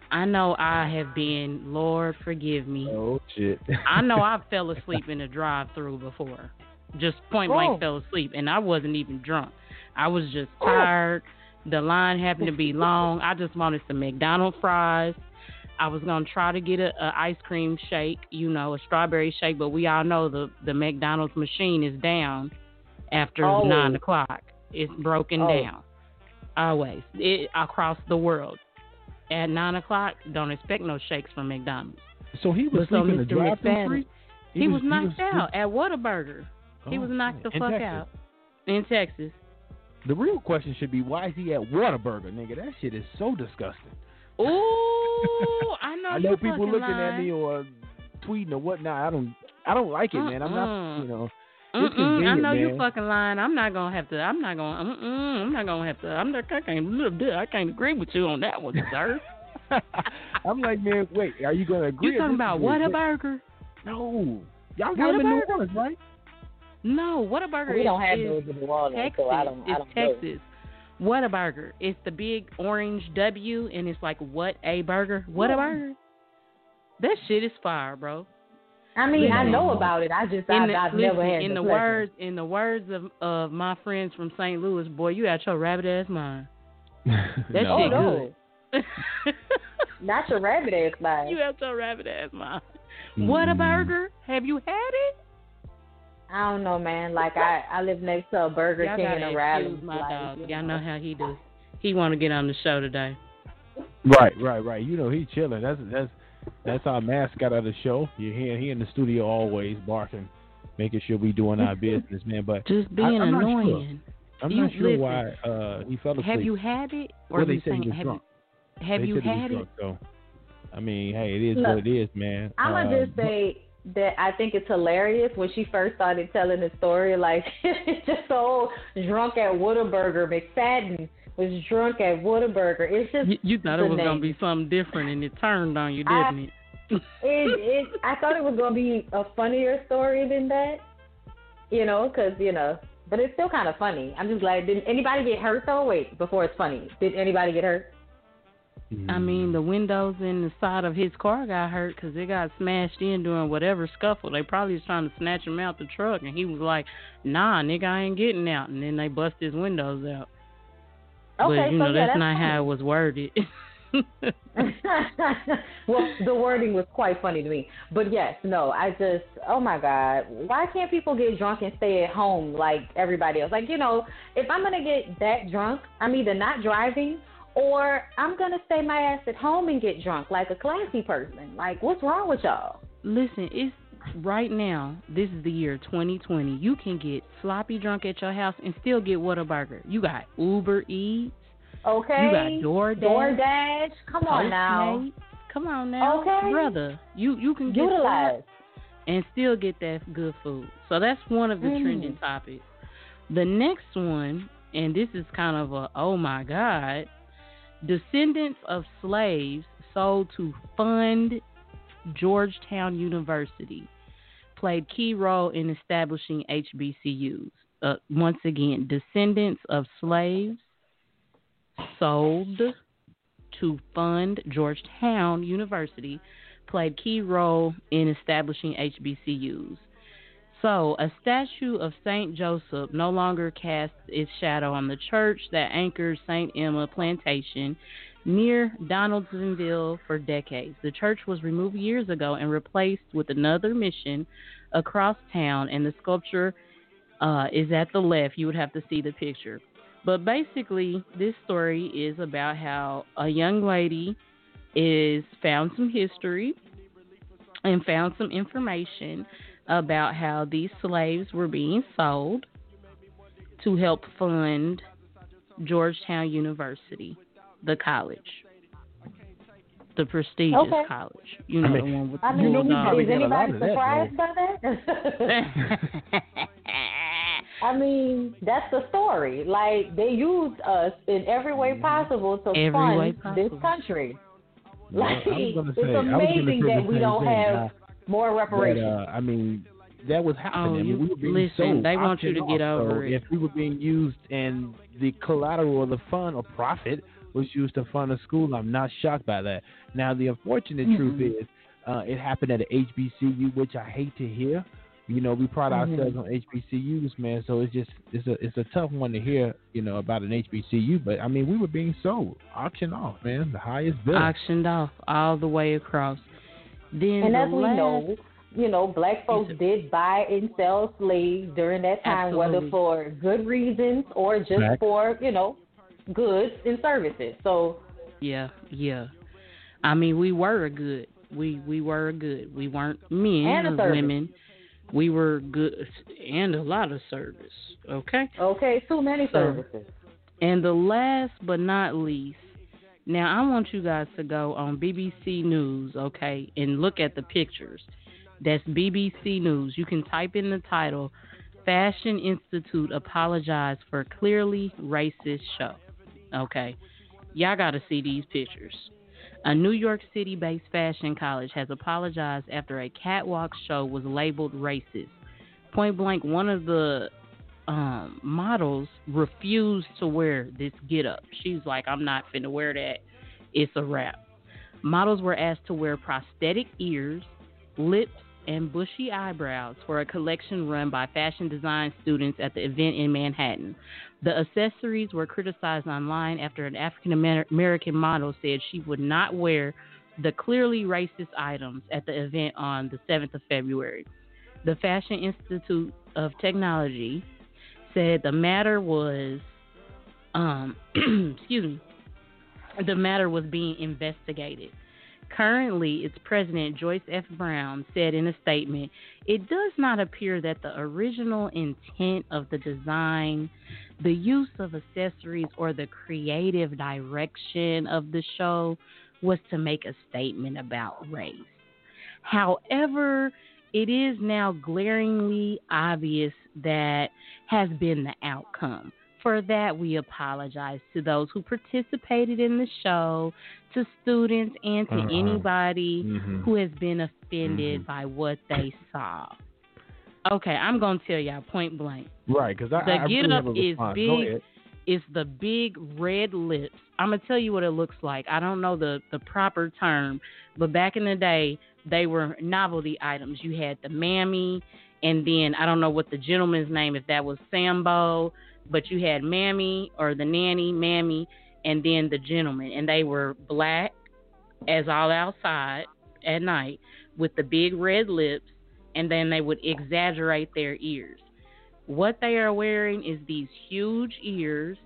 I know I have been, Lord forgive me. oh shit! I know I fell asleep in a drive through before. Just point blank Oh. fell asleep and I wasn't even drunk. I was just oh. tired. The line happened to be long. I just wanted some McDonald's fries. I was gonna try to get a, a ice cream shake, you know, a strawberry shake, but we all know the the McDonald's machine is down after Oh. nine o'clock. It's broken Oh. down. Always. It across the world. At nine o'clock, don't expect no shakes from McDonald's. So he was But so sleeping in the drive-through. McFadden, Free? He, was, knocked out at Whataburger. He Oh, was knocked the fuck out in Texas. The real question should be why is he at Whataburger, nigga? That shit is so disgusting. Ooh, I know. I know people looking lying. at me or tweeting or whatnot. I don't, I don't like it, man. I'm not, Mm-mm. you know. Mm-mm, I know you man. fucking lying. I'm not gonna have to. I'm not gonna. Mm-mm, I'm not gonna have to. I'm not. I can't. I can't agree with you on that one, sir. I'm like, man, wait, are you gonna agree? you talking about disagree? Whataburger? No, y'all got them in New? Orleans, right? No, Whataburger We is, We don't have is those in New Orleans, Texas. so I don't. I it's don't know. Texas. Whataburger. It's the big orange W, and it's like what a burger. Whataburger. That shit is fire, bro. I mean, I know about it. I just In I, the, I've listen, never had in the pleasure. words in the words of of my friends from St. Louis, boy, you got your rabbit ass mind. That no. Oh shit no, good. not your rabbit ass mind. you have your rabbit ass mind. Mm. Whataburger? Have you had it? I don't know, man. Like I, I live next to a Burger Y'all King gotta in Raleigh. excuse my like, dog. you Y'all know how he does. He want to get on the show today. Right, right, right. You know he chilling. That's that's that's our mascot of the show. You hear he in the studio always barking, making sure we doing our business, man. But Just being I'm not sure. annoying. I'm You- not sure listen, why uh, he fell asleep. Have you had it? Or Well, they you he saying- was have drunk. You, have They you said he was had it? drunk, though. I mean, hey, it is Look, what it is, man. I'm gonna Um, just say that I think it's hilarious when she first started telling the story. Like it's just so drunk at Whataburger. McFadden was drunk at Whataburger. It's just You, you thought it was gonna be something different, and it turned on you, didn't it? it, it. I thought it was gonna be a funnier story than that. You know, because you know, but it's still kind of funny. I'm just glad. Did anybody get hurt though? Wait, before it's funny, did anybody get hurt? I mean, the windows in the side of his car got hurt because it got smashed in during whatever scuffle. They probably was trying to snatch him out the truck, and he was like, "Nah, nigga, I ain't getting out." And then they bust his windows out. Okay, but you so know yeah, that's, not funny. how it was worded. well, the wording was quite funny to me. But yes, no, I just, oh my God, why can't people get drunk and stay at home like everybody else? Like, you know, if I'm going to get that drunk, I'm either not driving or I'm going to stay my ass at home and get drunk like a classy person. Like, what's wrong with y'all? Listen, it's right now, this is the year 2020. You can get sloppy drunk at your house and still get Whataburger. You got Uber Eats. Okay. You got DoorDash. DoorDash. Come on now. Come on now, okay. brother. You you can get Utilize. and still get that good food. So that's one of the mm. trending topics. The next one, and this is kind of a oh my god, descendants of slaves sold to fund Georgetown University played key role in establishing HBCUs. Uh, once again, descendants of slaves sold to fund Georgetown University played key role in establishing HBCUs. So, a statue of St. Joseph no longer casts its shadow on the church that anchors St. Emma Plantation near Donaldsonville for decades. The church was removed years ago and replaced with another mission across town, and the sculpture uh, is at the left. You would have to see the picture. But basically, this story is about how a young lady is found some history and found some information about how these slaves were being sold to help fund Georgetown University, the college. The prestigious okay. college. You know I mean, the one with I the mean, know, is anybody surprised that, by that? I mean, that's the story. Like they used us in every way possible to Every fund possible. this country. Yeah, Like I was it's say- I was gonna amazing that we don't thing. have More But, reparations. uh, I mean, that was happening. Oh, I mean, you- we were being listen, they want you to get off. over it. If we were being used and the collateral or the fund or profit was used to fund a school, I'm not shocked by that. Now, the unfortunate truth Mhm. is, uh, it happened at a HBCU, which I hate to hear. You know, we pride Mhm. ourselves on HBCUs, man. So it's just it's a it's a tough one to hear, you know, about an HBCU. But I mean, we were being sold, auctioned off, man, the highest bidder. auctioned off all the way across. Then and the as we last, know, you know, black folks did buy and sell slaves during that time, whether for good reasons or just Fact. for, you know, goods and services. So yeah, yeah. I mean, we were a good. We we were a good. We weren't men And or service. women. We were good and a lot of service. Okay. okay, too many So- services. And the last but not least, now I want you guys to go on BBC News, okay, and look at the pictures. That's BBC News. You can type in the title Fashion Institute Apologize for Clearly Racist Show. Okay. Y'all got to see these pictures. A New York City based fashion college has apologized after a catwalk show was labeled racist. Point blank, one of the um, models refused to wear this get up. She's like, I'm not finna wear that. It's a wrap. Models were asked to wear prosthetic ears, lips, and bushy eyebrows for a collection run by fashion design students at the event in Manhattan. The accessories were criticized online after an African American model said she would not wear the clearly racist items at the event on the 7th of February. The Fashion Institute of Technology said the matter was, um, excuse me, the matter was being investigated. Currently, its president, Joyce F. Brown, said in a statement, It does not appear that the original intent of the design, the use of accessories, or the creative direction of the show was to make a statement about race. However, it is now glaringly obvious that has been the outcome. For that, we apologize to those who participated in the show, to students, and to Uh-uh. anybody Mhm. who has been offended Mhm. by what they saw. Okay, I'm going to tell y'all point blank. Right, because I, The I really get have up is big. It's the big red lips. I'm gonna tell you what it looks like. I don't know the the proper term, but back in the day, they were novelty items. You had the mammy, and then I don't know what the gentleman's name, if that was Sambo, but you had mammy or the nanny, mammy, and then the gentleman, and they were black as all outside at night with the big red lips, and then they would exaggerate their ears. What they are wearing is these huge ears,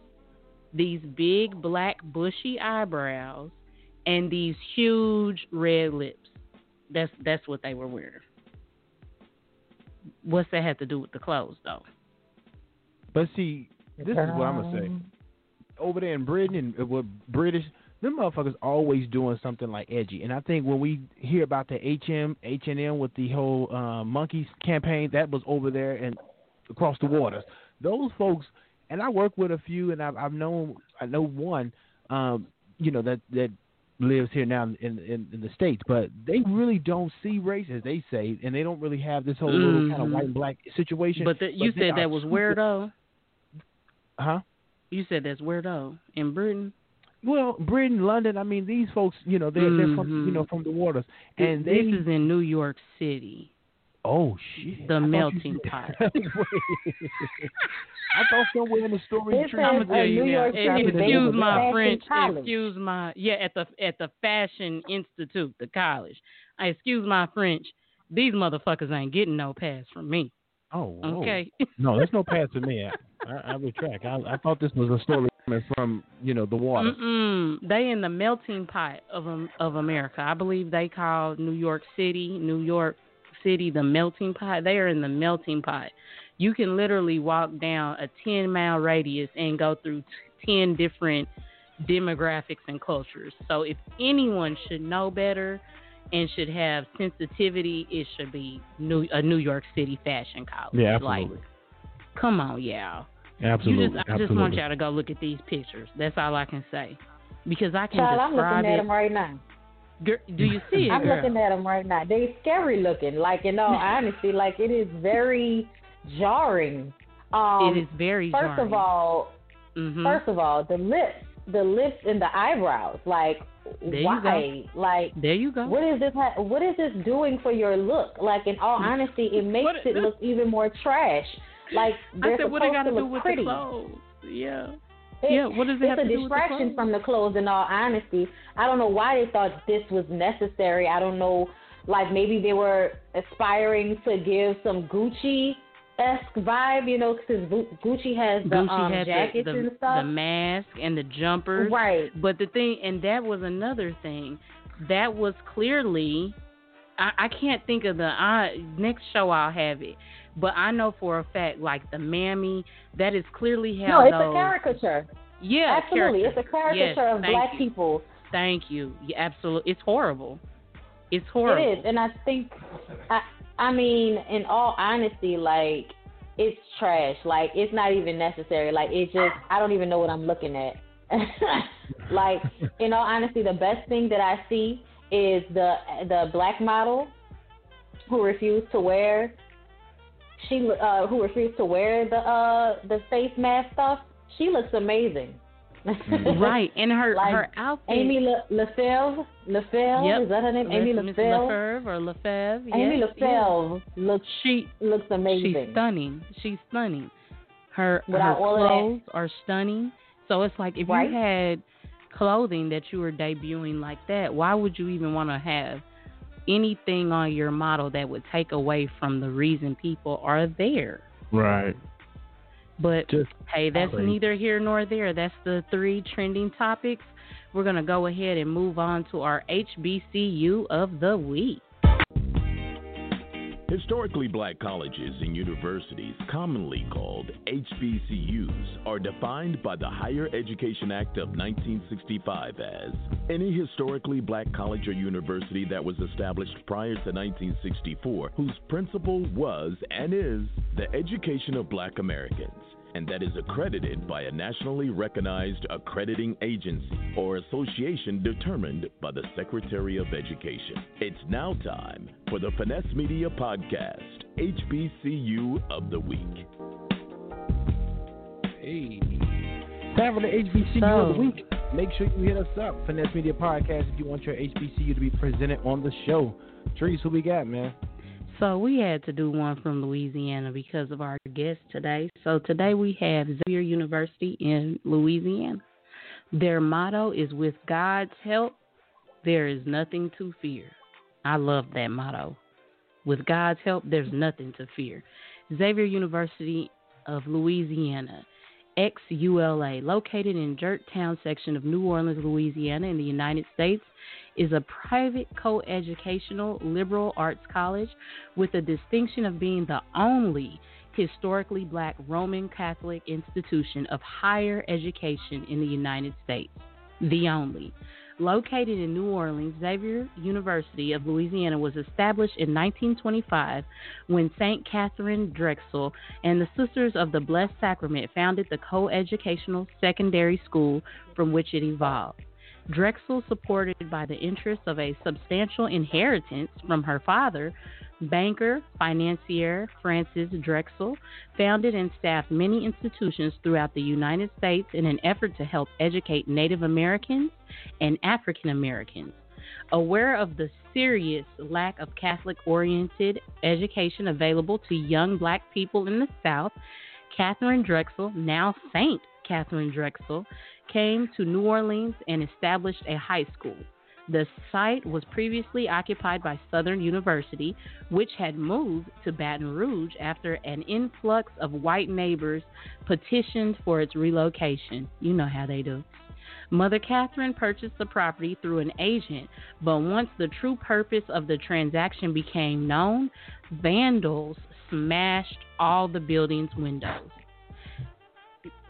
these big black bushy eyebrows, and these huge red lips. That's that's what they were wearing. What's that have to do with the clothes, though? But see, this is what I'm gonna say. Over there in Britain and uh, with British, them motherfuckers always doing something like edgy. And I think when we hear about the HM H and M with the whole uh, monkeys campaign, that was over there and across the waters. Those folks, and I work with a few, and I've, I've known I know one, um, you know that that lives here now in, in in the states, but they really don't see race as they say, and they don't really have this whole little kind of mm-hmm. white and black situation. But the, you said that was where though? huh? You said that's where though? In Britain? Well, Britain, London. I mean, these folks, you know, they're they're from you know mm-hmm. from the waters, and they. this is in New York City. Oh shit! the I melting pot. I thought somewhere in the story. This tree- I'm gonna tell you now. York City baby Excuse my French. college. Excuse my yeah at the at the Fashion Institute, the college. I excuse my French. These motherfuckers ain't getting no pass from me. Oh, whoa. Okay. No, there's no pass to me. I, I, I retract. I, I thought this was a story coming from you know the water. Mm-mm. They in the melting pot of Am- of America. I believe they call New York City, New York City, the melting pot. They are in the melting pot. You can literally walk down a ten mile radius and go through t- ten different demographics and cultures. So if anyone should know better and should have sensitivity, it should be New a New York City fashion college. Yeah, Like, absolutely. come on, y'all. absolutely. You just, I just want y'all to go look at these pictures. That's all I can say, because I can Child, I'm describe looking at it. them right now. Girl, do you see it, I'm girl? looking at them right now. They scary looking. Like in all honesty, like it is very jarring. Um, it is very first jarring. of all, Mhm. first of all, the lips, the lips and the eyebrows. Like There why? Like there you go. what is this? ha- What is this doing for your look? Like in all honesty, it makes What- it look even more trash. Like they're I said, what they got to do with pretty. the clothes? Yeah. Yeah. What does it have it's to a do with the distraction clothes? from the clothes in all honesty i don't know why they thought this was necessary i don't know like maybe they were aspiring to give some gucci esque vibe you know because gucci has the Gucci um jackets the, the, and stuff the mask and the jumpers. right But the thing, and that was another thing, that was clearly, I, I can't think of the I, next show. I'll have it, but I know for a fact, like the mammy, that is clearly how no it's those. a caricature Yeah, absolutely character. it's a caricature Yes, of black you. people Thank you. Yeah, absolutely. It's horrible. It's horrible. It is, and I think, I, I mean, in all honesty, like it's trash. Like it's not even necessary. Like it just, I don't even know what I'm looking at. like in all honesty, the best thing that I see is the the black model who refused to wear. She uh, who refused to wear the uh the face mask stuff. She looks amazing. right, and her Like, her outfit. Amy Le- Lefevre, Lefevre, Yep. is that her name? Amy Miss Lefevre. Lefevre or Lefevre. Amy yes, looks. She looks amazing. she's stunning. She's stunning. Her Without her all of that- clothes are stunning. So it's like if Right. you had clothing that you were debuting like that, why would you even want to have anything on your model that would take away from the reason people are there? Right. But Just hey, that's crazy. neither here nor there. That's the three trending topics. We're going to go ahead and move on to our HBCU of the week. Historically black colleges and universities, commonly called HBCUs, are defined by the Higher Education Act of 1965 as any historically black college or university that was established prior to 1964 whose principle was and is the education of black Americans and that is accredited by a nationally recognized accrediting agency or association determined by the Secretary of Education. It's now time for the Finesse Media Podcast, HBCU of the Week. Hey. Time for the HBCU of the week. Make sure you hit us up, Finesse Media Podcast, if you want your HBCU to be presented on the show. Trice, who we got, man? So we had to do one from Louisiana because of our guest today. So today we have Xavier University in Louisiana. Their motto is with God's help, there is nothing to fear. I love that motto. With God's help, there's nothing to fear. Xavier University of Louisiana, XULA, located in Gert Town section of New Orleans, Louisiana, in the United States, is a private co-educational liberal arts college with the distinction of being the only historically black Roman Catholic institution of higher education in the United States. The only. Located in New Orleans, Xavier University of Louisiana was established in 1925 when St. Catherine Drexel and the Sisters of the Blessed Sacrament founded the co-educational secondary school from which it evolved. Drexel, supported by the interests of a substantial inheritance from her father, banker, financier Francis Drexel, founded and staffed many institutions throughout the United States in an effort to help educate Native Americans and African Americans. Aware of the serious lack of Catholic oriented education available to young black people in the South, Catherine Drexel, now Saint Catherine Drexel, came to New Orleans and established a high school. The site was previously occupied by Southern University, which had moved to Baton Rouge after an influx of white neighbors petitioned for its relocation. You know how they do. Mother Catherine purchased the property through an agent, but once the true purpose of the transaction became known, vandals smashed all the building's windows.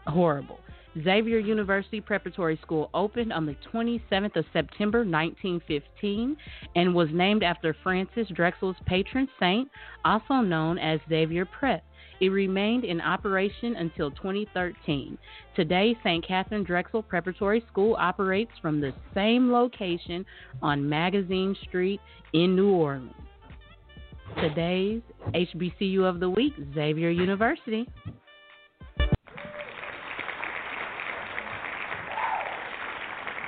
Horrible. Xavier University Preparatory School opened on the 27th of September 1915 and was named after Francis Drexel's patron saint, also known as Xavier Prep. It remained in operation until 2013. Today, St. Catherine Drexel Preparatory School operates from the same location on Magazine Street in New Orleans. Today's HBCU of the Week, Xavier University.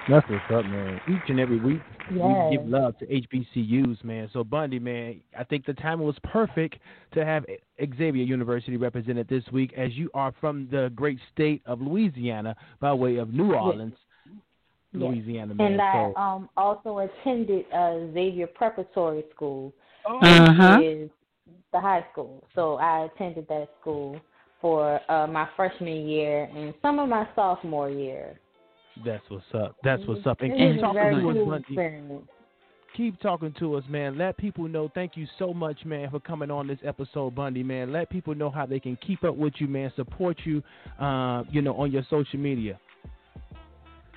That's what's up, man. Each and every week, Yes. we give love to HBCUs, man. So Bondy, man, I think the timing was perfect to have Xavier University represented this week, as you are from the great state of Louisiana by way of New Orleans, Yes. Louisiana, man. And I so, um also attended uh, Xavier Preparatory School, Uh-huh. which is the high school. So I attended that school for uh, my freshman year and some of my sophomore year. That's what's up. That's what's up. And It keep talking to us, Bondy. keep talking to us, man. Let people know. Thank you so much, man, for coming on this episode, Bondy, man. Let people know how they can keep up with you, man. Support you, uh, you know, on your social media.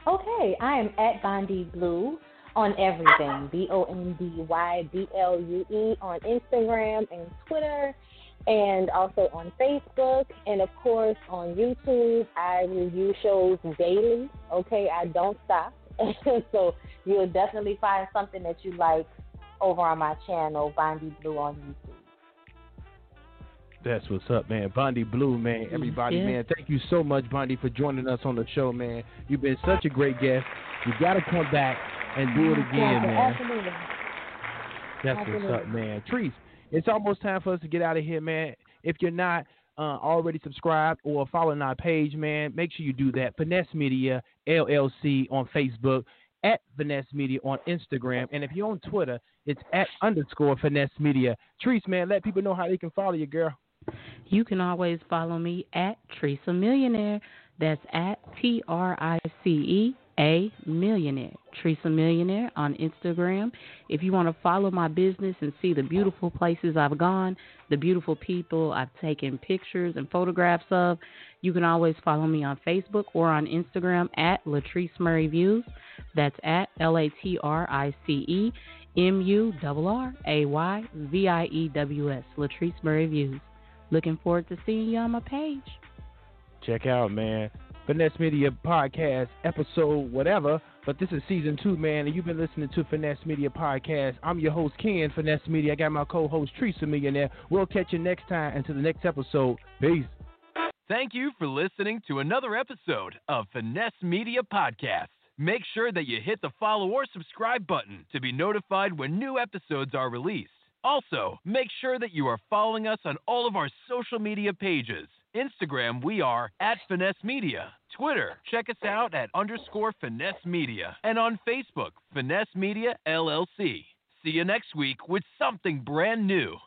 Okay, I am at Bondy Blue on everything. B O N D Y B L U E on Instagram and Twitter, and also on Facebook, and of course on YouTube. I review shows daily. Okay, I don't stop. so you'll definitely find something that you like over on my channel, Bondy Blue on YouTube. That's what's up, man. Bondy Blue, man. Mm, Everybody, Yeah. man. Thank you so much, Bondy, for joining us on the show, man. You've been such a great guest. You got to come back and do it again, Yeah, man. Absolutely. That's what's up, man. Trice, it's almost time for us to get out of here, man. If you're not uh, already subscribed or following our page, man, make sure you do that. Finesse Media LLC on Facebook, at Finesse Media on Instagram, and if you're on Twitter, it's at underscore Finesse Media. Trice, man, let people know how they can follow you, girl. You can always follow me at Triceamillionaire. That's at T R I C E A Millionaire. Triceamillionaire on Instagram. If you want to follow my business and see the beautiful places I've gone, the beautiful people I've taken pictures and photographs of, you can always follow me on Facebook or on Instagram at Latrice Murray Views. That's at L A T R I C E M U R R A Y V I E W S. Latrice Murray Views. Looking forward to seeing you on my page. Check out, man. Finesse Media Podcast, episode whatever. But this is season two, man, and you've been listening to Finesse Media Podcast. I'm your host, Ken, Finesse Media. I got my co host, Triceamillionaire. We'll catch you next time. Until the next episode, peace. Thank you for listening to another episode of Finesse Media Podcast. Make sure that you hit the follow or subscribe button to be notified when new episodes are released. Also, make sure that you are following us on all of our social media pages Instagram, we are at Finesse Media. Twitter, check us out at underscore Finesse Media. And on Facebook, Finesse Media LLC. See you next week with something brand new.